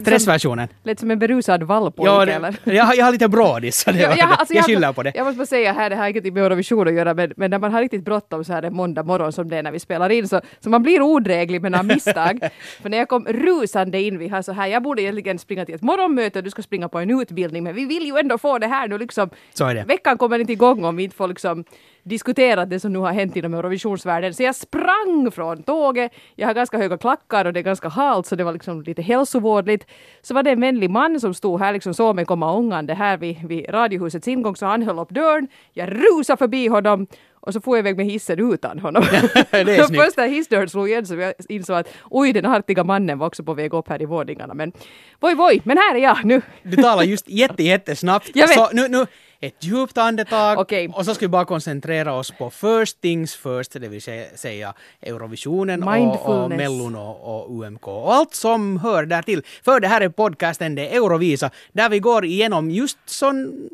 Stressversionen. Lät som en berusad vallpojke Ja, eller? jag, har- jag har lite brådis, så det, Ja, jag, alltså, jag skyller på det. Jag måste bara säga här, det har ingenting med Eurovision att göra, men, men när man har riktigt bråttom så här en måndag morgon som det är när vi spelar in, så, så man blir odräglig med några misstag. För när jag kom rusande in, vi har så här, jag borde egentligen springa till ett morgonmöte och du ska springa på en utbildning, men vi vill ju ändå få det här nu liksom. Så är det. Veckan kommer inte igång om vi inte får liksom diskutera det som nu har hänt inom Eurovisionsvärlden. Så jag sprang från tåget, jag har ganska höga klackar och det är ganska halt så det var liksom lite hälsovådligt. Så var det en vänlig man som stod här, liksom såg mig komma ångande här vid, vid radiohusets ingång så han höll upp dörren. Jag rusade förbi honom och så får jag iväg med hissen utan honom. Det är snyggt. Först när hissdörren slog igen så jag insåg att oj, den artiga mannen var också på väg upp här i våningarna. Men voj, voj, men här är jag nu. Du talar just jätte, jättesnabbt. Jag vet. Så nu, nu, ett djupt andetag Okej. och så ska vi bara koncentrera oss på first things first, det vill säga, Eurovisionen och, och. Mellon och, och UMK och allt som hör där till. För det här är podcasten, det är Eurovisa, där vi går igenom just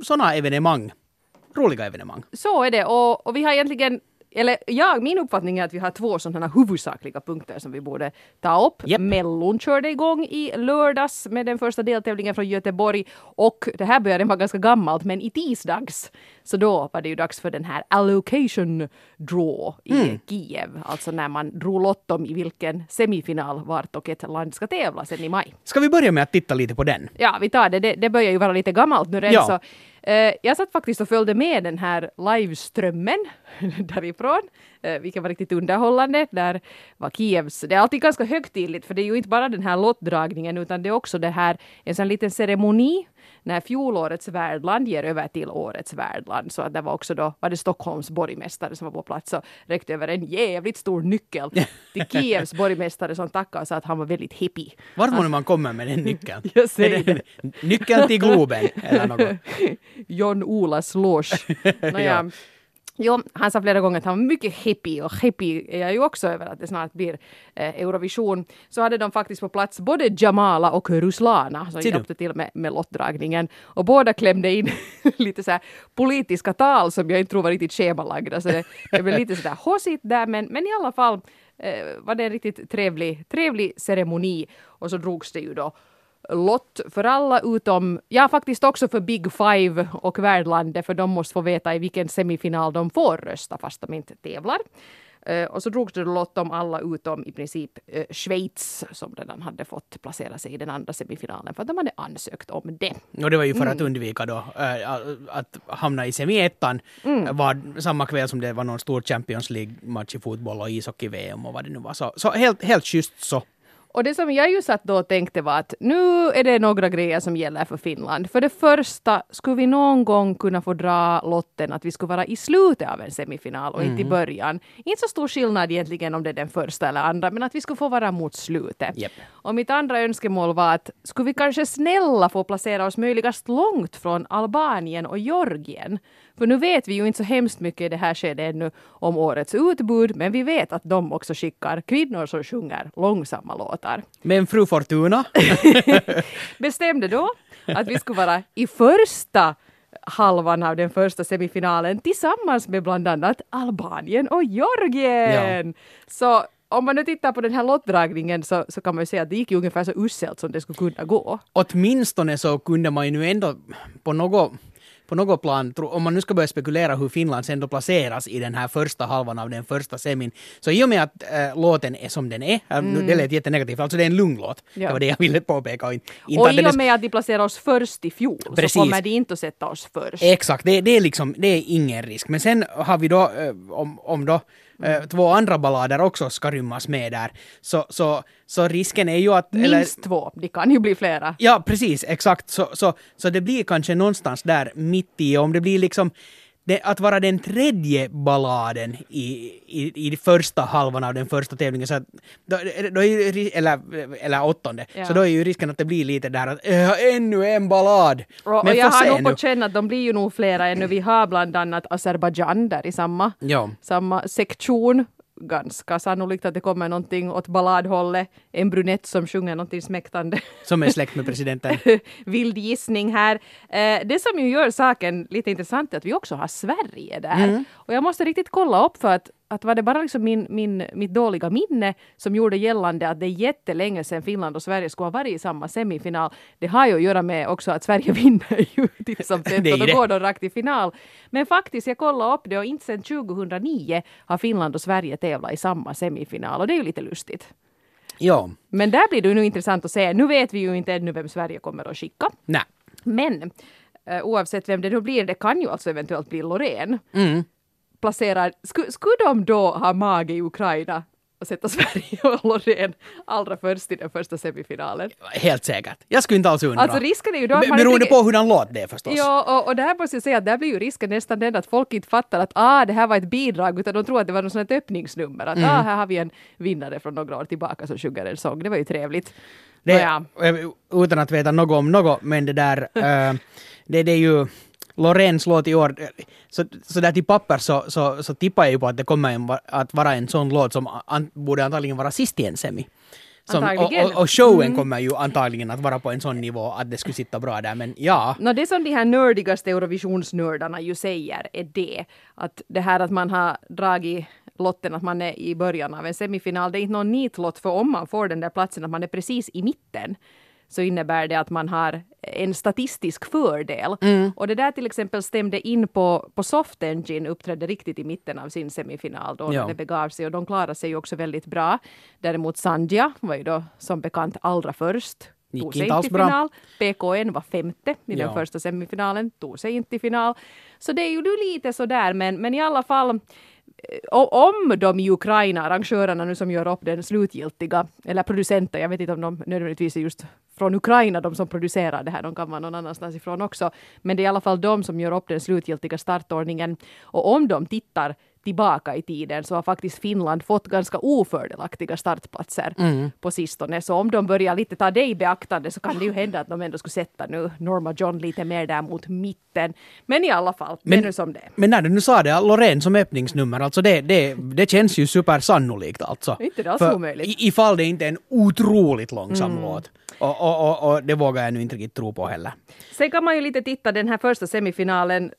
sådana evenemang. Roliga evenemang. Så är det och, och vi har egentligen eller ja, min uppfattning är att vi har två sådana huvudsakliga punkter som vi borde ta upp. Japp. Mellon körde igång i lördags med den första deltävlingen från Göteborg och det här började vara ganska gammalt men i tisdags så då var det ju dags för den här allocation draw i Kiev. Alltså när man drog lott om i vilken semifinal vart och ett land ska tävla sen i maj. Ska vi börja med att titta lite på den? Ja, vi tar det. Det, det börjar ju vara lite gammalt nu redan. Ja. Så, eh, jag satt faktiskt och följde med den här liveströmmen därifrån, eh, vilket var riktigt underhållande. Där var Kievs, det är alltid ganska högtidligt för det är ju inte bara den här lottdragningen utan det är också det här, en sån liten ceremoni när fjolårets värdland ger över till årets värdland. Så att det var också då, var det Stockholms borgmästare som var på plats och räckte över en jävligt stor nyckel till Kievs borgmästare som tackade och sa att han var väldigt hippie. Vart måste man komma med den nyckeln? Jag säger det Nyckeln till Globen eller något? John Olas loge. Jo, han sa flera gånger att han var mycket hippie och hippie är jag ju också över att det snart blir eh, Eurovision. Så hade de faktiskt på plats både Jamala och Ruslana som hjälpte till med, med lottdragningen. Och båda klämde in lite så här politiska tal som jag inte tror var riktigt schemalagda. Så det, det blev lite sådär haussigt där men, men i alla fall eh, var det en riktigt trevlig, trevlig ceremoni. Och så drogs det ju då lott för alla utom, ja faktiskt också för Big Five och värdlandet för de måste få veta i vilken semifinal de får rösta fast de inte tävlar. Eh, och så drogs det lott om alla utom i princip eh, Schweiz som redan hade fått placera sig i den andra semifinalen för att de hade ansökt om det. Och det var ju för Mm. att undvika då äh, att hamna i semi-ettan Mm. var samma kväll som det var någon stor Champions League-match i fotboll och ishockey-VM och vad det nu var. Så, så helt, helt schysst så. Och det som jag ju satt då och tänkte var att nu är det några grejer som gäller för Finland. För det första, skulle vi någon gång kunna få dra lotten att vi skulle vara i slutet av en semifinal och inte i början. Inte så stor skillnad egentligen om det är den första eller andra, men att vi skulle få vara mot slutet. Japp. Och mitt andra önskemål var att skulle vi kanske snälla få placera oss möjligast långt från Albanien och Georgien. För nu vet vi ju inte så hemskt mycket i det här skedet ännu om årets utbud, men vi vet att de också skickar kvinnor som sjunger långsamma låtar. Men fru Fortuna, Bestämde då att vi skulle vara i första halvan av den första semifinalen tillsammans med bland annat Albanien och Georgien. Så om man nu tittar på den här lottdragningen så, så kan man ju säga att det gick ju ungefär så uselt som det skulle kunna gå. åtminstone så kunde man ju nu ändå på något på något plan, om man nu ska börja spekulera hur Finland sen då placeras i den här första halvan av den första semin, så i och med att äh, låten är som den är, äh, nu, det lät jättenegativt, alltså det är en lugn låt, Ja. det var det jag ville påpeka. Och, inte, Och i och med att de placerar oss först i fjol Precis. så kommer de inte att sätta oss först. Exakt, det, det är liksom, det är ingen risk. Men sen har vi då, eh, om, om då eh, två andra ballader också ska rymmas med där, så, så, så risken är ju att... Minst två, det kan ju bli flera. Ja, precis, exakt. Så, så, så det blir kanske någonstans där mitt i, om det blir liksom det, att vara den tredje balladen i, i, i första halvan av den första tävlingen, så att, då, då är ju, eller, eller åttonde, Ja. så då är ju risken att det blir lite där att äh, ännu en ballad. Och, och Men jag får har nog på känn att de blir ju nog flera ännu. Vi har bland annat Azerbajdzjan där i samma, Ja. samma sektion. Ganska sannolikt att det kommer någonting åt balladhållet. En brunett som sjunger någonting smäktande. Som är släkt med presidenten. Vild gissning här. Eh, det som ju gör saken lite intressant är att vi också har Sverige där. Mm. Och jag måste riktigt kolla upp för att att var det bara liksom min, min, mitt dåliga minne som gjorde gällande att det är jättelänge sedan Finland och Sverige skulle ha varit i samma semifinal. Det har ju att göra med också att Sverige vinner ju titt som tätt och då går de rakt till final. Men faktiskt, jag kollade upp det och inte sedan 2009 har Finland och Sverige tävlat i samma semifinal och det är ju lite lustigt. Ja. Men där blir det nu intressant att se. Nu vet vi ju inte ännu vem Sverige kommer att skicka. Nej. Men uh, oavsett vem det nu blir, det kan ju alltså eventuellt bli Loreen. Mm. Placerad, skulle, skulle de då ha mage i Ukraina och sätta Sverige och Loreen allra först i den första semifinalen. Helt säkert. Jag skulle inte alls undra. Alltså risken är ju då att man Beroende på hurdan låt det är förstås. Ja, och, och där måste jag säga att där blir ju risken nästan den att folk inte fattar att ah, det här var ett bidrag, utan de tror att det var något sånt öppningsnummer. Att mm. ah, här har vi en vinnare från några år tillbaka som sjunger en sång. Det var ju trevligt. Det, ja. Utan att veta något om något, men det där, uh, det, det är ju Lorenz låt i år, så, så där till papper så, så, så tippar jag ju på att det kommer en, att vara en sån låt som an, borde antagligen vara sist i en semi. Som, och, och, och, showen mm. kommer ju antagligen att vara på en sån nivå att det skulle sitta bra där, men ja. No, det som de här nördigaste Eurovisionsnördarna ju säger är det, att det här att man har dragit lotten att man är i början av en semifinal, det är inte någon nitlott för om man får den där platsen att man är precis i mitten så innebär det att man har en statistisk fördel. Mm. Och det där till exempel stämde in på, på Soft Engine uppträdde riktigt i mitten av sin semifinal då ja. det begav sig och de klarade sig ju också väldigt bra. Däremot Sandja var ju då som bekant allra först tog sig inte till final. PKN var femte i ja. den första semifinalen, tog sig inte till final. Så det är ju lite sådär, men, men i alla fall Eh, om de i Ukraina, arrangörerna nu som gör upp den slutgiltiga, eller producenten, jag vet inte om de nödvändigtvis är just från Ukraina, de som producerar det här, de kan vara någon annanstans ifrån också, men det är i alla fall de som gör upp den slutgiltiga startordningen. Och om de tittar tillbaka i tiden så har faktiskt Finland fått ganska ofördelaktiga startplatser mm. på sistone. Så om de börjar lite ta det i beaktande så kan det ju hända att de ändå skulle sätta nu Norma John lite mer där mot mitten. Men i alla fall, men, det är nu som det Men när du nu sa det, Loreen som öppningsnummer, alltså det, det, det känns ju supersannolikt alltså. Inte det alls omöjligt. Ifall det inte är en otroligt långsam mm. låt. Och, och, och, och, det vågar jag nu inte riktigt tro på heller. Sen kan man ju lite titta, den här första semifinalen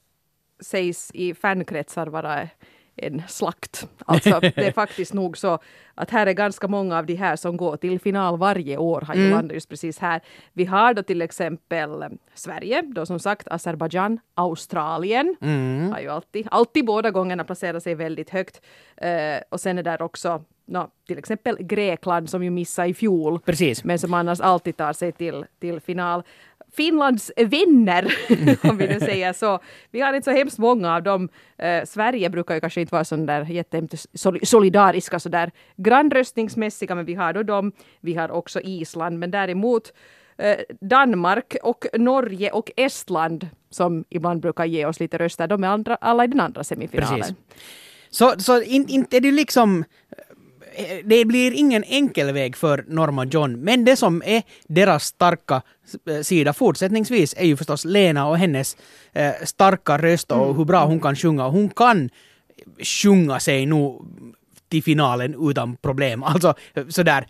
sägs i fankretsar vara en slakt. Alltså det är faktiskt nog så att här är ganska många av de här som går till final varje år har ju mm. landat just precis här. Vi har då till exempel Sverige, då som sagt Azerbajdzjan, Australien mm. har ju alltid, alltid båda gångerna placerat sig väldigt högt. Uh, och sen är där också no, till exempel Grekland som ju missade i fjol. Precis. Men som annars alltid tar sig till, till final. Finlands vänner, om vi nu säger så. Vi har inte så hemskt många av dem. Eh, Sverige brukar ju kanske inte vara sådana där jättesolidariska sådär grannröstningsmässiga, men vi har då dem. Vi har också Island, men däremot eh, Danmark och Norge och Estland som ibland brukar ge oss lite röster, de är andra, alla i den andra semifinalen. Precis. Så, så inte in, är det liksom det blir ingen enkel väg för Norma John, men det som är deras starka eh, sida fortsättningsvis är ju förstås Lena och hennes eh, starka röst och hur bra hon kan sjunga. Hon kan sjunga sig nog till finalen utan problem. Alltså sådär,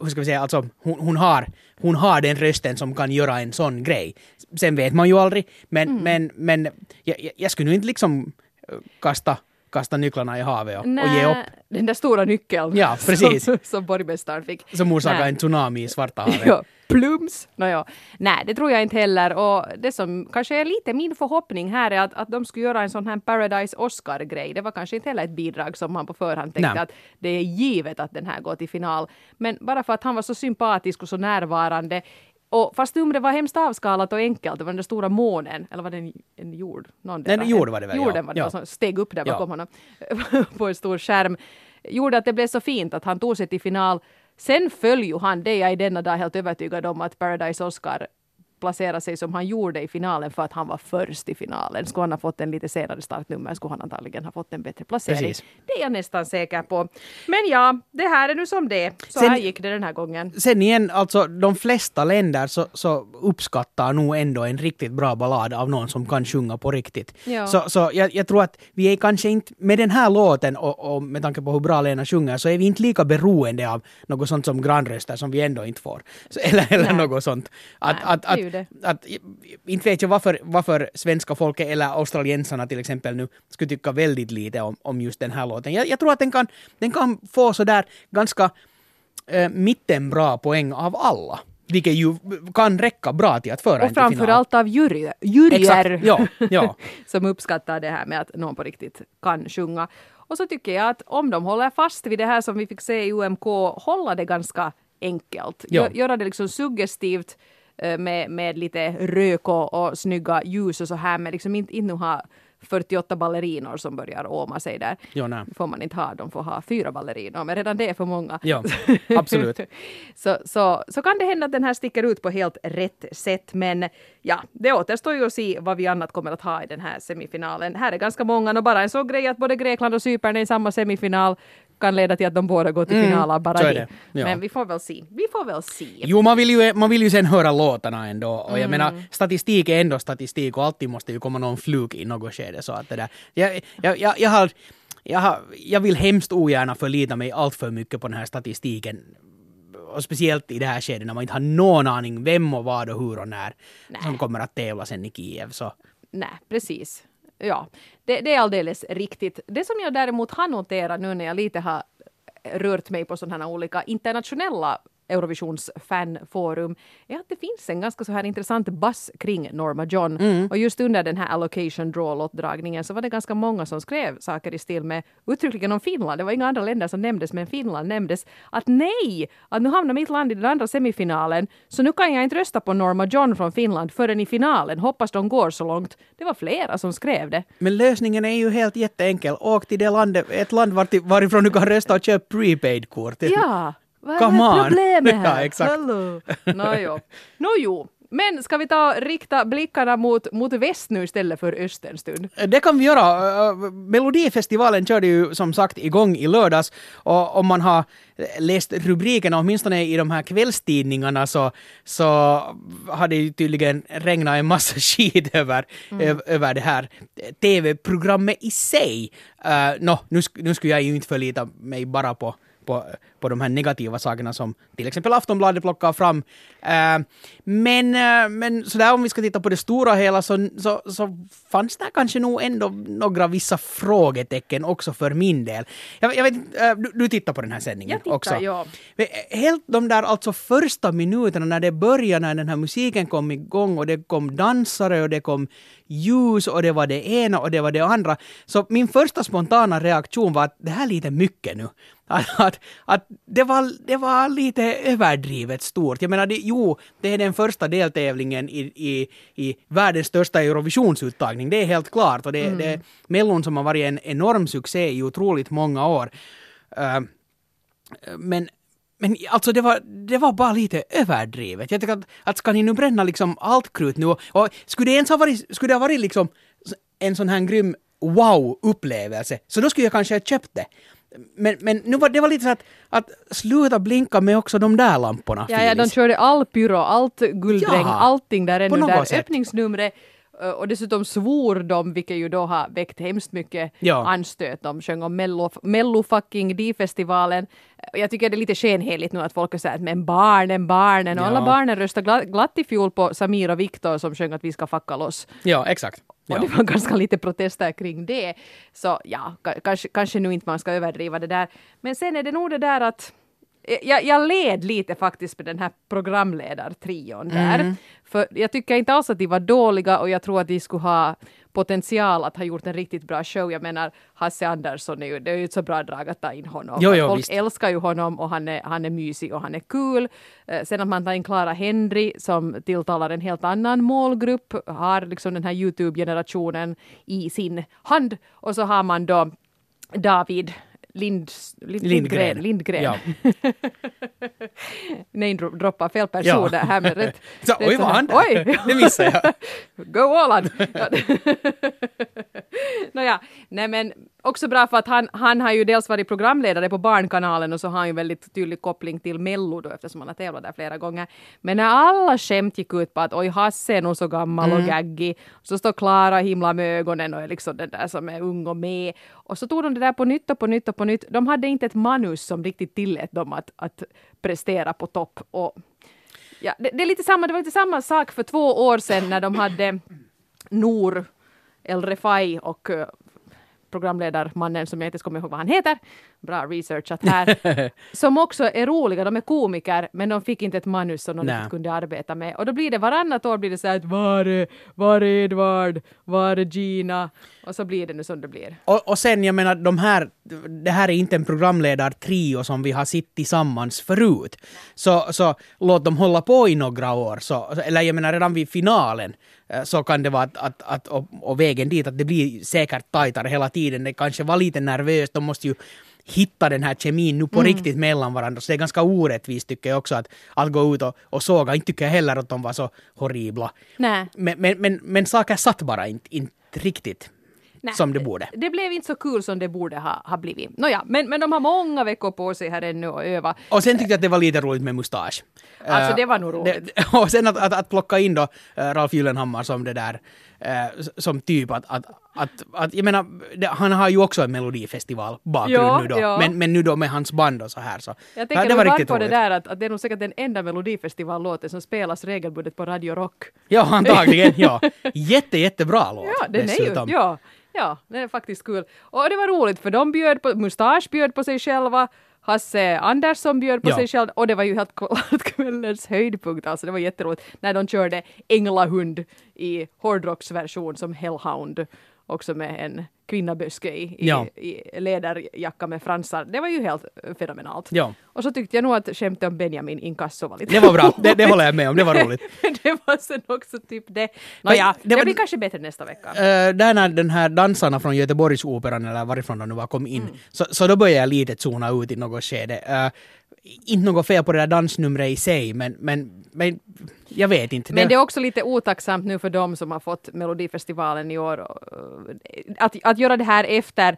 hur ska vi säga, alltså hon, hon, har, hon har den rösten som kan göra en sån grej. Sen vet man ju aldrig, men, mm. men, men jag, jag skulle nu inte liksom eh, kasta kasta nycklarna i havet och, och ge upp. Den där stora nyckeln ja, precis. som, som borgmästaren fick. Som orsakade en tsunami i Svarta havet. ja, plums! Nåja, nej det tror jag inte heller och det som kanske är lite min förhoppning här är att, att de skulle göra en sån här Paradise Oscar-grej. Det var kanske inte heller ett bidrag som man på förhand tänkte nej. att det är givet att den här går till final. Men bara för att han var så sympatisk och så närvarande och fast numret var hemskt avskalat och enkelt, det var den där stora månen, eller var det en, en jord? Någon en jord var det väl, Jorden ja. var det, ja. som steg upp där bakom ja. honom på en stor skärm. Gjorde att det blev så fint att han tog sig till final. Sen föll ju han, det är jag i denna dag helt övertygad om, att Paradise Oscar placera sig som han gjorde i finalen för att han var först i finalen. Skulle han ha fått en lite senare startnummer skulle han antagligen ha fått en bättre placering. Precis. Det är jag nästan säker på. Men ja, det här är nu som det Så sen, här gick det den här gången. Sen igen, alltså de flesta länder så, så uppskattar nog ändå en riktigt bra ballad av någon som kan sjunga på riktigt. Ja. Så, så jag, jag, tror att vi är kanske inte, med den här låten och, och med tanke på hur bra Lena sjunger, så är vi inte lika beroende av något sånt som grannröster som vi ändå inte får. Så, eller eller något sånt. Att, Nej, att, att ju det. Att, inte vet jag varför, varför svenska folket eller australiensarna till exempel nu skulle tycka väldigt lite om, om just den här låten. Jag, jag tror att den kan, den kan få sådär ganska eh, mittenbra poäng av alla. Vilket ju kan räcka bra till att föra Och framförallt av jury, juryer Exakt, ja, ja. som uppskattar det här med att någon på riktigt kan sjunga. Och så tycker jag att om de håller fast vid det här som vi fick se i UMK, hålla det ganska enkelt. Gö- Göra det liksom suggestivt med, med lite rök och, och snygga ljus och så här, men liksom inte, inte ha 48 ballerinor som börjar åma sig där. Ja, nej. Får man inte ha, de får ha fyra ballerinor, men redan det är för många. Ja, absolut. så, så, så kan det hända att den här sticker ut på helt rätt sätt, men ja, det återstår ju att se vad vi annat kommer att ha i den här semifinalen. Här är ganska många, och bara en sån grej att både Grekland och Cypern är i samma semifinal kan leda till att de båda går till final av bara så ja. Men vi får väl se. Vi får väl se. Jo, man vill, ju, man vill ju sen höra låtarna ändå. Och jag Mm. menar, statistik är ändå statistik och alltid måste ju komma någon fluk i något skede. Så att det där. Jag, jag, jag, jag, har, jag, har, jag vill hemskt ogärna förlita mig allt för mycket på den här statistiken. Och speciellt i det här skedet när man inte har någon aning vem och vad och hur och när som kommer att tävla sen i Kiev. Så. Nej, precis. Ja, det, det är alldeles riktigt. Det som jag däremot har noterat nu när jag lite har rört mig på sådana här olika internationella Eurovisions fanforum är att det finns en ganska så här intressant buzz kring Norma John. Och just under den här allocation draw-lottdragningen så var det ganska många som skrev saker i stil med uttryckligen om Finland. Det var inga andra länder som nämndes, men Finland nämndes. Att nej, att nu hamnar mitt land i den andra semifinalen, så nu kan jag inte rösta på Norma John från Finland förrän i finalen. Hoppas de går så långt. Det var flera som skrev det. Men lösningen är ju helt jätteenkel. Åk till det landet, ett land var- varifrån du kan rösta och köpa prepaid-kort. Ja, vad Come är on. problemet här? Ja, exakt. Nåjo. Nåjo. Men ska vi ta rikta blickarna mot, mot väst nu istället för öst en stund? Det kan vi göra. Melodifestivalen körde ju som sagt igång i lördags och om man har läst rubrikerna, åtminstone i de här kvällstidningarna, så, så har det ju tydligen regnat en massa skit över, ö- över det här TV-programmet i sig. Uh, Nå, nu, sk- nu skulle jag ju inte förlita mig bara på på, på de här negativa sakerna som till exempel Aftonbladet plockar fram. Eh, men, eh, men sådär om vi ska titta på det stora hela så, så, så fanns det kanske nog ändå några vissa frågetecken också för min del. Jag, jag vet eh, du, du tittar på den här sändningen tittar, också. ja. Helt de där alltså första minuterna när det började, när den här musiken kom igång och det kom dansare och det kom ljus och det var det ena och det var det andra. Så min första spontana reaktion var att det här är lite mycket nu. Att, att, att det, var, det var lite överdrivet stort. Jag menar, det, jo, det är den första deltävlingen i, i, i världens största Eurovisionsuttagning, det är helt klart. Och det, det är Mellon som har varit en enorm succé i otroligt många år. Eh, men, men alltså det var, det var bara lite överdrivet. Jag tycker att, att ska ni nu bränna liksom allt krut nu och, och skulle det ens ha varit, skulle det ha varit liksom en sån här grym wow-upplevelse så då skulle jag kanske ha köpt det. Men, men nu var det var lite så att, att sluta blinka med också de där lamporna. Ja, ja, de körde all pyro, allt guldregn, Ja, allting där ännu där. sätt. Öppningsnumret eh, och dessutom svor de, vilket ju då har väckt hemskt mycket Ja. anstöt. De sjöng om Mello, Mello fucking D-festivalen. Och Jag tycker det är lite skenheligt nu att folk är såhär, men barnen, barnen. Och Ja. alla barnen röstade glatt, glatt i fjol på Samir och Viktor som sjöng att vi ska fucka loss. Ja, exakt. Och Ja. det var ganska lite protester kring det. Så ja, ka- kanske, kanske nu inte man ska överdriva det där. Men sen är det nog det där att eh, jag, jag led lite faktiskt med den här programledartrion där. För jag tycker inte alls att de var dåliga och jag tror att de skulle ha potential att ha gjort en riktigt bra show. Jag menar, Hasse Andersson är ju, det är ju ett så bra drag att ta in honom. Jo, jo, Folk visst. älskar ju honom och han är, han är mysig och han är kul. Eh, sen att man tar in Clara Henry som tilltalar en helt annan målgrupp, har liksom den här Youtube-generationen i sin hand. Och så har man då David Lind, Lind, Lindgren. Lindgren. Ja. Nej, dro- droppa fel person där här med rätt. Så, rätt oj, vad han Oj! Det missade jag. Go Åland! Ja. Nåja, nej men också bra för att han, han har ju dels varit programledare på Barnkanalen och så har han ju väldigt tydlig koppling till Mello då eftersom han har tävlat där flera gånger. Men när alla skämt gick ut på att oj Hasse är nog så gammal och gaggig så står Klara himla med ögonen och är liksom den där som är ung och med. Och så tog de det där på nytt och på nytt och på nytt. De hade inte ett manus som riktigt tillät dem att, att prestera på topp. Och Ja, det, det, är lite samma, det var lite samma sak för två år sedan när de hade Nour El Refai och uh, programledarmannen som jag inte kommer ihåg vad han heter, bra researchat här, som också är roliga, de är komiker men de fick inte ett manus som de inte kunde arbeta med. Och då blir det varannat år blir det så här att var är, var är Edvard, var är Gina? Och så blir det nu som det blir. Och, och sen jag menar de här, det här är inte en programledartrio som vi har sett tillsammans förut. Så, så låt dem hålla på i några år. Så, eller jag menar redan vid finalen Eh, så kan det vara att, att, att och, och, vägen dit, att det blir säkert tajtare hela tiden. Det kanske var lite nervöst, de måste ju hitta den här kemin nu på mm. riktigt mellan varandra. Så det är ganska orättvist tycker jag också att, att gå ut och, och såga. Inte tycker jag heller att de var så horribla. Nej. Men, men, men, men saker satt bara inte, inte riktigt. Nej, som det borde. Det blev inte så kul som det borde ha, ha blivit. Nåja, men, men de har många veckor på sig här ännu att öva. Och sen tyckte jag att det var lite roligt med mustasch. Alltså det var nog roligt. Det, och sen att, att, att plocka in då uh, Ralf Gyllenhammar som det där som typ att, att, att, att jag menar, han har ju också en melodifestival bakgrund nu då, ja. Men, men nu då med hans band och så här så. Jag tänker det var riktigt på det där att, att det är nog säkert den enda melodifestivallåten som spelas regelbundet på Radio Rock. Ja, antagligen, ja. Jätte, jättebra låt. Ja, den dessutom. är ju, ja. Ja, det är faktiskt kul. Och det var roligt för de bjöd på, Mustasch bjöd på sig själva, Hasse Andersson bjöd på ja. sig själv och det var ju helt klart kvällens höjdpunkt. Alltså det var jätteroligt när de körde Änglahund i hårdrocksversion som Hellhound också med en kvinnaböske i, ja. i, i läderjacka med fransar. Det var ju helt fenomenalt. Ja. Och så tyckte jag nog att skämtet om Benjamin Inkasso var lite Det var bra, det, det håller jag med om, det var roligt. det var sen också typ det. Nåja, det, det, det blir kanske bättre nästa vecka. Uh, där när den här dansarna från Göteborgsoperan eller varifrån de nu var kom in, mm. så, så då började jag lite zona ut i något skede. Uh, inte något fel på det där dansnumret i sig, men, men, men jag vet inte. Men det är också lite otacksamt nu för dem som har fått Melodifestivalen i år. Att, att göra det här efter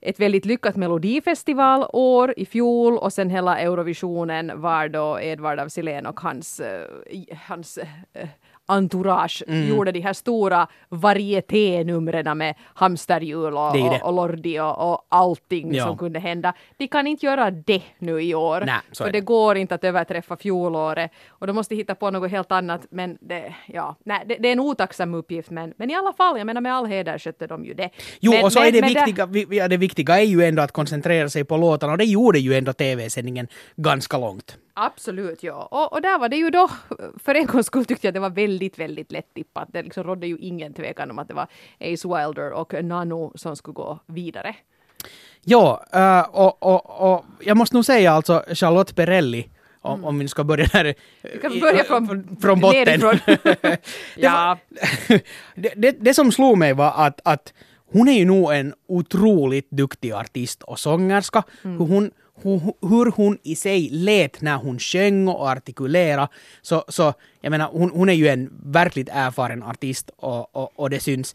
ett väldigt lyckat melodifestivalår i fjol och sen hela Eurovisionen var då Edvard af Sillén och hans, uh, hans uh, entourage mm. gjorde de här stora varieténumren med hamsterhjul och, och, och Lordi och, och allting ja. som kunde hända. De kan inte göra det nu i år. Nä, för det. det går inte att överträffa fjolåret och då måste hitta på något helt annat. Men det, ja, nej, det, det, är en otacksam uppgift men, men i alla fall, jag menar med all heder skötte de ju det. Jo, men, och så men, är det viktiga, det... Ja, det viktiga är ju ändå att koncentrera sig på låtarna och det gjorde ju ändå tv-sändningen ganska långt. Absolut, ja. Och, och, där var det ju då, för en gångs skull tyckte jag det var väldigt, väldigt lätt tippat. Det liksom rådde ju ingen tvekan om att det var Ace Wilder och Nano som skulle gå vidare. Ja, uh, och, och, och jag måste nog säga alltså Charlotte Perrelli om, mm. om vi ska börja där. Vi kan börja från, från botten. det, ja. det, det, det, som slog mig var att, att hon är ju nog en otroligt duktig artist och sångerska. Mm. Hon, hur hon i sig lät när hon sjöng och artikulerade. Så, så jag menar, hon, hon är ju en verkligt erfaren artist och, och, och det syns.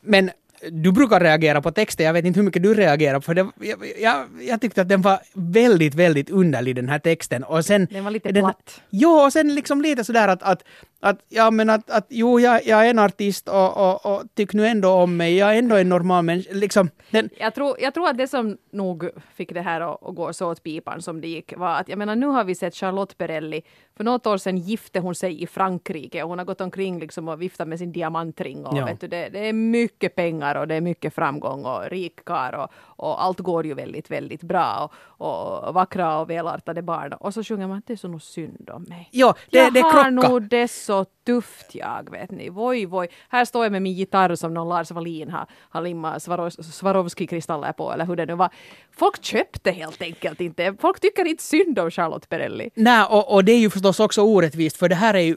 Men du brukar reagera på texten, jag vet inte hur mycket du reagerar på, för det, jag, jag, jag, tyckte att den var väldigt, väldigt underlig den här texten. Och sen, den var lite platt. Jo, och sen liksom lite sådär att, att, att ja men att, att jo, jag, jag är en artist och, och, och tyck nu ändå om mig, jag är ändå en normal människa. Liksom, den... jag, tror, jag tror att det som nog fick det här att, att gå så åt pipan som det gick var att, jag menar nu har vi sett Charlotte Perrelli, för något år sedan gifte hon sig i Frankrike och hon har gått omkring liksom och viftat med sin diamantring och ja. vet du, det, det, är mycket pengar och det är mycket framgång och rik kar och, och allt går ju väldigt, väldigt bra och, och vackra och välartade barn och så sjunger man att det är så nog synd om mig. Ja, det, jag det det så tufft jag, vet ni. Voj, voj. Här står jag med min gitarr som någon Lars Wallin har, har limmat Swarovski-kristaller på, eller hur det nu var. Folk köpte helt enkelt inte. Folk tycker inte synd om Charlotte Perrelli. Nej, och, och det är ju förstås också orättvist, för det här är ju...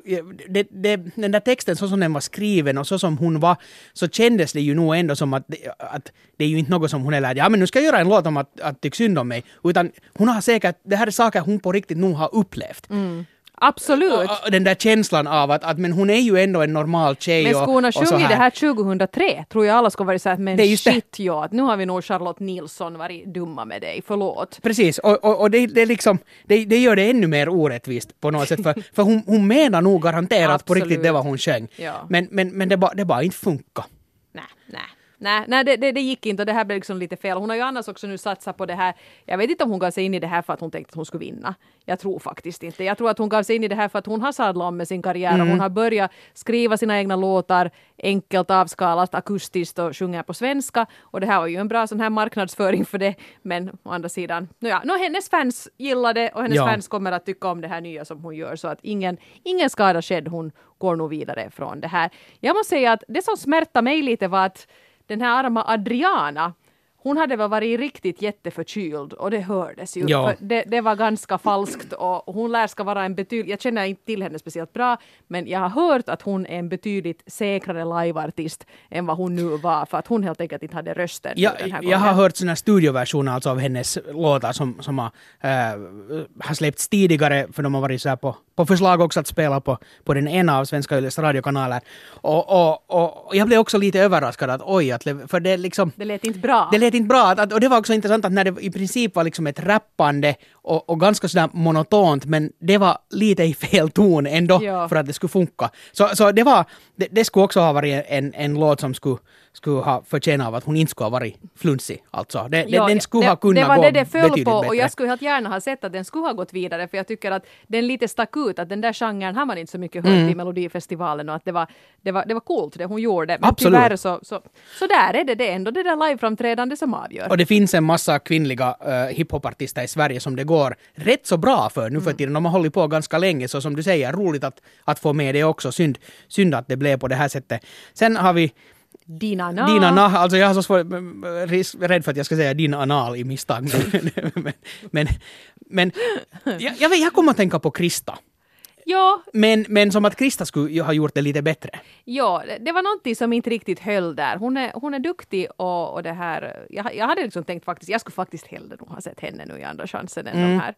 Det, det, den där texten, så som den var skriven och så som hon var, så kändes det ju nog ändå som att, att det är ju inte något som hon är lärd. Ja, men nu ska jag göra en låt om att, att tycka synd om mig. Utan hon har säkert... Det här är saker hon på riktigt nog har upplevt. Mm. Absolut. Och, den där känslan av att, att men hon är ju ändå en normal tjej. Men skulle hon ha sjungit det här 2003 tror jag alla skulle varit såhär men det shit det. ja, nu har vi nog Charlotte Nilsson varit dumma med dig, förlåt. Precis, och, och, och det, det, liksom, det, det gör det ännu mer orättvist på något sätt för, för hon, hon menar nog garanterat på riktigt det var hon sjöng. Ja. Men, men, men det bara, det bara inte funkar. Nej, nej. Nej, nej det, det, det gick inte och det här blev liksom lite fel. Hon har ju annars också nu satsat på det här. Jag vet inte om hon gav sig in i det här för att hon tänkte att hon skulle vinna. Jag tror faktiskt inte. Jag tror att hon gav sig in i det här för att hon har sadlat om med sin karriär och Mm. hon har börjat skriva sina egna låtar enkelt avskalat, akustiskt och sjunger på svenska. Och det här var ju en bra sån här marknadsföring för det. Men å andra sidan, nåja, no, hennes fans gillar det och hennes Ja. fans kommer att tycka om det här nya som hon gör så att ingen, ingen skada skedd. Hon går nog vidare från det här. Jag måste säga att det som smärtar mig lite var att den här arma Adriana hon hade väl varit riktigt jätteförkyld och det hördes ju. Ja. Det, det var ganska falskt och hon lär ska vara en betydligt, jag känner inte till henne speciellt bra, men jag har hört att hon är en betydligt säkrare liveartist än vad hon nu var för att hon helt enkelt inte hade rösten Jag, den här jag har hört såna studioversioner alltså av hennes låtar som, som har, eh, har släppts tidigare, för de har varit så här på, på förslag också att spela på, på den ena av Svenska Yles radiokanaler. Och, och, och jag blev också lite överraskad att oj, att, för det liksom Det lät inte bra. det lät inte bra. Att, och det var också intressant att när det i princip var liksom ett rappande och, och ganska sådär monotont, men det var lite i fel ton ändå Ja. för att det skulle funka. Så, så det var, det, det skulle också ha varit en, en låt som skulle, skulle ha förtjänat av att hon inte skulle ha varit flunsig. Alltså. Det, Ja, den skulle det, ha kunnat Det var gå det det föll betydligt på bättre. och jag skulle helt gärna ha sett att den skulle ha gått vidare för jag tycker att den lite stack ut att den där genren har man inte så mycket hört Mm. i Melodifestivalen och att det var, det var, det var coolt det hon gjorde. Men Absolut. tyvärr så, så, så där är det, det ändå det där liveframträdande som avgör. Och det finns en massa kvinnliga uh, hiphopartister i Sverige som det går rätt så bra för nu för Mm. tiden. De har hållit på ganska länge, så som du säger, roligt att, att få med det också. Synd, synd att det blev på det här sättet. Sen har vi Dina na. Din anal, alltså jag har så svårt, ris- rädd för att jag ska säga din anal i misstag. Men, men, men, jag, jag, jag kommer att tänka på Krista. Ja, Men, men som att Krista skulle ha gjort det lite bättre. Ja, det- var någonting som inte riktigt höll där. Hon är, hon är duktig och, och det här... Jag, jag hade liksom tänkt faktiskt, jag skulle faktiskt hellre nog ha sett henne nu i Andra chansen än de här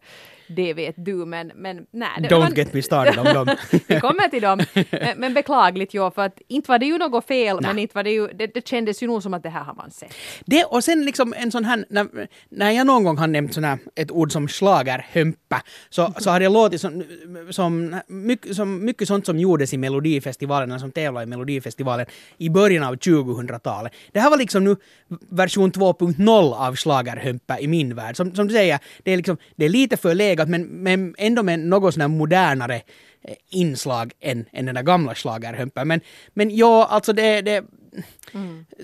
Det vet du, men, men nej. det Don't var- get me started om dem. Vi kommer till dem. Men- Men beklagligt ja, för att inte var det ju något fel, men inte var det ju... Det, det kändes ju nog som att det här har man sett. Det och sen liksom en sån här, när, när jag någon gång har nämnt sån här, ett ord som schlagerhömpa, så, så har det låtit som, som, mycket, som mycket sånt som gjordes i Melodifestivalen, eller som tävlade i Melodifestivalen i början av 2000-talet. Det här var liksom nu version 2.0 av schlagerhömpa i min värld. Som, som du säger, det är, liksom, det är lite förlegat men, men ändå med något sån här modernare eh, inslag än, än den där gamla schlagerhömpan. Men, men ja, alltså det, det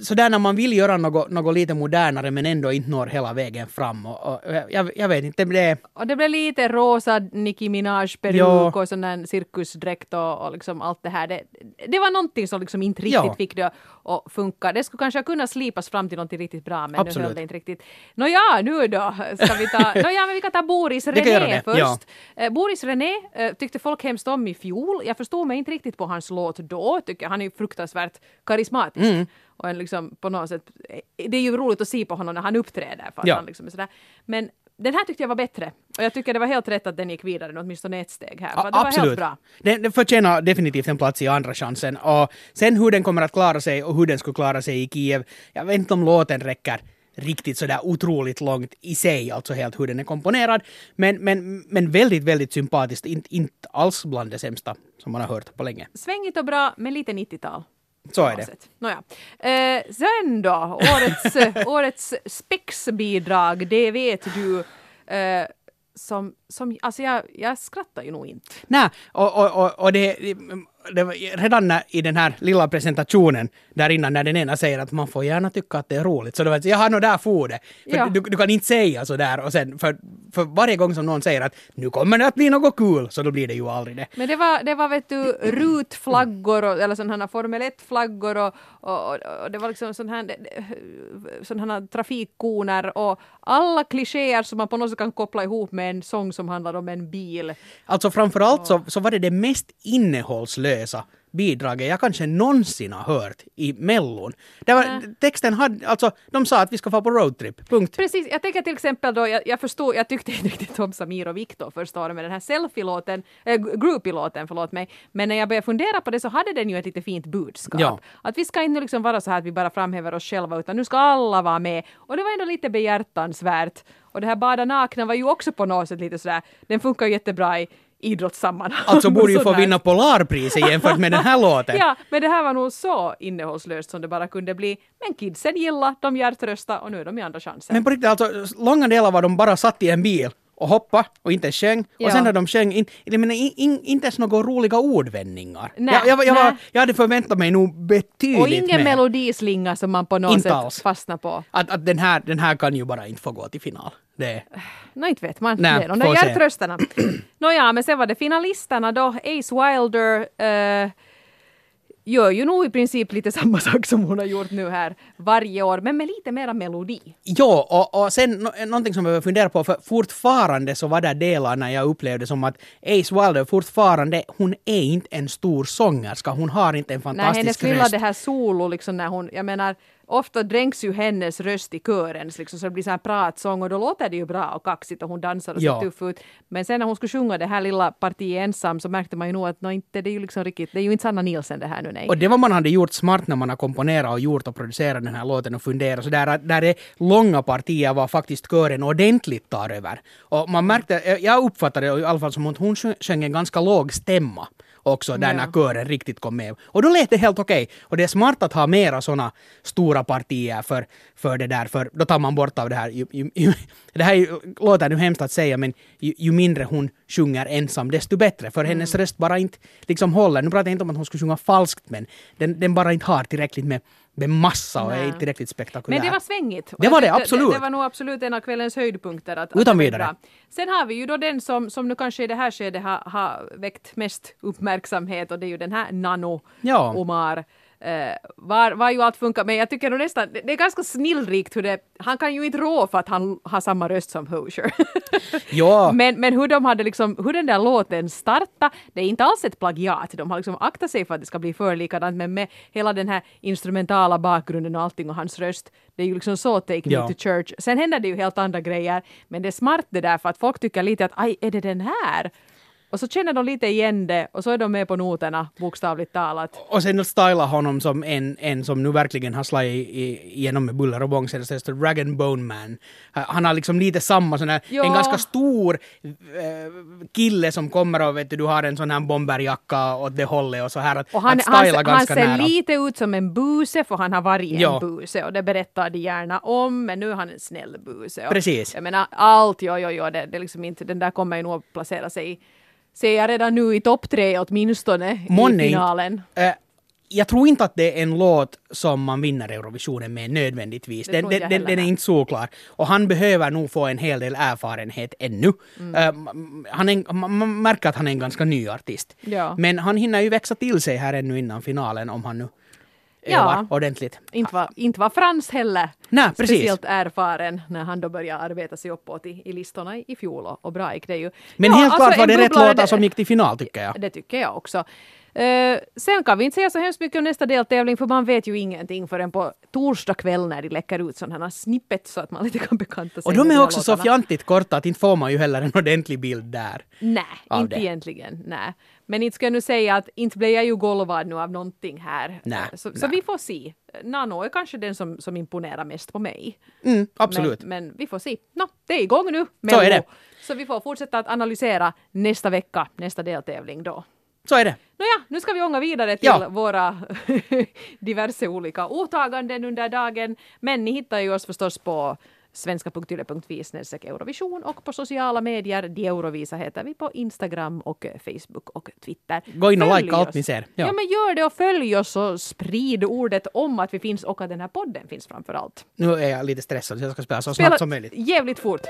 sådär när man vill göra något, något lite modernare men ändå inte når hela vägen fram. Och, och, jag, jag vet inte, det. Och det blev lite rosa Nicki Minaj-peruk och sån där cirkusdräkt och, och liksom allt det här. Det, det var någonting som liksom inte riktigt Ja. fick det att funka. Det skulle kanske kunna slipas fram till någonting riktigt bra men nu Absolut. höll det inte riktigt. Nåja, nu då ska vi ta... Nåja, men vi kan ta Boris René först. ja. Eh, Boris René eh, tyckte folk hemskt om i fjol. Jag förstod mig inte riktigt på hans låt då. Tycker han är fruktansvärt karismatisk. Mm. Och en liksom på något sätt, eh, det är ju roligt att se på honom när han uppträder. För att Ja. han liksom är sådär. Men den här tyckte jag var bättre. Och jag tycker det var helt rätt att den gick vidare åtminstone ett steg här. För A- det var Absolut. helt bra. Den, den förtjänar definitivt en plats i andra chansen. Och sen hur den kommer att klara sig och hur den skulle klara sig i Kiev, jag vet inte om låten räcker riktigt sådär otroligt långt i sig, alltså helt hur den är komponerad. Men, men, men väldigt, väldigt sympatiskt. Inte, inte alls bland det sämsta som man har hört på länge. Svängigt och bra, men lite 90-tal. Så är det. Nåja. Eh, sen då, årets, årets spexbidrag, det vet du. Eh, som, som, alltså jag, jag skrattar ju nog inte. Nej, och, och, och, och det, det var redan när, i den här lilla presentationen där innan när den ena säger att man får gärna tycka att det är roligt, så det var att jaha, nå där for det. För Ja. du, du kan inte säga så där och sen, för, för varje gång som någon säger att nu kommer det att bli något kul, så då blir det ju aldrig det. Men det var, det var vet du, rutflaggor och, eller sådana här Formel 1-flaggor och, och, och, och det var liksom sådana här, sån här trafikkoner och alla klichéer som man på något sätt kan koppla ihop med en sång som handlar om en bil. Alltså framförallt så, så var det det mest innehållslösa bidraget jag kanske någonsin har hört i Mellon. Det var, Nej. texten hade, alltså de sa att vi ska få på roadtrip, punkt. Precis, jag tänker till exempel då, jag, jag förstod, jag tyckte inte riktigt om Samir och Viktor första året med den här selfie-låten, äh, groupie-låten, förlåt mig. Men när jag började fundera på det så hade den ju ett lite fint budskap. Ja. Att vi ska inte liksom vara så här att vi bara framhäver oss själva utan nu ska alla vara med. Och det var ändå lite behjärtansvärt. Och det här bada nakna var ju också på något sätt lite sådär, den funkar ju jättebra i idrottssammanhang. Alltså borde ju få vinna Polarpriset jämfört med den här låten. Ja, men det här var nog så innehållslöst som det bara kunde bli. Men kidsen gillar, de hjärtrösta och nu är de i andra chansen. Men på riktigt, alltså långa delar var de bara satt i en bil och hoppa och inte sjöng. Och Ja. sen när de sjöng, in, jag menar, in, in, inte ens några roliga ordvändningar. Nej, jag, jag, jag, var, jag hade förväntat mig nog betydligt och ingen mer. melodislinga som man på något Inte sätt alls. fastnar på. Att, att den, här, den här kan ju bara inte få gå till final. Det, Nå, inte vet man. Nej, det är de där hjärtröstarna. Nåja, men sen var det finalisterna då. Ace Wilder eh, gör ju nog i princip lite samma sak som hon har gjort nu här varje år, men med lite mera melodi. Ja, och, och sen no, någonting som jag behöver fundera på, för fortfarande så var det delar när jag upplevde som att Ace Wilder fortfarande, hon är inte en stor sångerska, hon har inte en Nej, fantastisk hennes lilla röst. det här solo liksom när hon, jag menar, ofta dränks ju hennes röst i kören liksom, så det blir så här pratsång och då låter det ju bra och kaxigt och hon dansar och ser Ja. tuff ut. Men sen när hon skulle sjunga det här lilla partiet ensam så märkte man ju nog att no, inte, det är ju liksom riktigt, det är ju inte Sanna Nielsen det här nu nej. Och det var man hade gjort smart när man har komponerat och gjort och producerat den här låten och funderat så där, där är långa partier var faktiskt kören ordentligt tar över. Och man märkte, jag uppfattade det i alla fall som att hon sjöng en ganska låg stämma också där Ja. när kören riktigt kom med. Och då lät det helt okej. Och det är smart att ha mera såna stora partier för, för det där, för då tar man bort av det här. Ju, ju, ju, det här låter nu hemskt att säga, men ju, mindre hon sjunger ensam, desto bättre. För hennes röst bara inte liksom håller. Nu pratar jag inte om att hon skulle sjunga falskt, men den, den bara inte har tillräckligt med, med massa och är inte tillräckligt spektakulär. Men det var svängigt. Och Det var det, absolut. Det, det var nog absolut en av kvällens höjdpunkter. Att, att Utan var vidare. Sen har vi ju då den som, som nu kanske i det här skedet har, har väckt mest uppmärksamhet och det är ju den här Nano Ja. Omar. Eh, var, var ju allt funkar, men jag tycker nog nästan, det, det är ganska snillrikt hur det, han kan ju inte rå för att han har samma röst som Hozier. Ja. Men, men hur de hade liksom, hur den där låten startade, det är inte alls ett plagiat. De har liksom aktat sig för att det ska bli för likadant, men med hela den här instrumentala bakgrunden och allting och hans röst, det är ju liksom så Take Ja. Me To Church. Sen händer det ju helt andra grejer, men det är smart det där för att folk tycker lite att aj, är det den här? Och så känner de lite igen det och så är de med på noterna, bokstavligt talat. Och sen styla honom som en, en som nu verkligen har slagit i- igenom med buller och bång senaste hösten, Rag and Bone Man. Han har liksom lite samma sån här, Ja. en ganska stor eh, kille som kommer och vet du, du har en sån här bomberjacka åt det hållet och så här att, Och han, att han, styla han ganska ser nära. lite ut som en buse för han har varit en Ja. buse och det berättar de gärna om men nu är han en snäll buse. Och Precis. Jag menar allt, jo, jo, jo, det, det är liksom inte, den där kommer ju nog att placera sig ser jag redan nu i topp tre åtminstone Månne i finalen. Eh, jag tror inte att det är en låt som man vinner Eurovisionen med nödvändigtvis. Den, den, den, den är inte så klar. Och han behöver nog få en hel del erfarenhet ännu. Mm. M- han är, man märker att han är en ganska ny artist. Ja. Men han hinner ju växa till sig här ännu innan finalen om han nu Ja. ordentligt. Inte var, inte var Frans heller Nej, precis. speciellt erfaren när han då började arbeta sig uppåt i, i listorna i, i fjol och, och bra gick det ju. Men Ja, helt alltså, klart var det rätt låtar som gick till final tycker jag. Det tycker jag också. Eh, sen kan vi inte säga så hemskt mycket om nästa deltävling för man vet ju ingenting förrän på torsdag kväll när de läcker ut sådana här snippets så att man lite kan bekanta sig Och de är också så låtarna. fjantigt korta att inte får man ju heller en ordentlig bild där. Nej, inte det. egentligen. Nej. Men inte ska jag nu säga att inte blev jag ju golvad nu av någonting här. Nej, Eh, så, så nej. vi får se. Nano är kanske den som, som imponerar mest på mig. Mm, absolut. Men, men vi får se. Nå, det är igång nu. Så är det. Så vi får fortsätta att analysera nästa vecka, nästa deltävling då. Så är det. Nåja, nu ska vi ånga vidare till Ja. våra diverse olika åtaganden under dagen. Men ni hittar ju oss förstås på svenska.yle.fi snedstreck Eurovision och på sociala medier. De Eurovisa heter vi på Instagram och Facebook och Twitter. Gå in och Följ likea allt ni ser. Ja. Ja. men gör det och följ oss och sprid ordet om att vi finns och att den här podden finns framför allt. Nu är jag lite stressad så jag ska spela så Spela snabbt som möjligt. jävligt fort.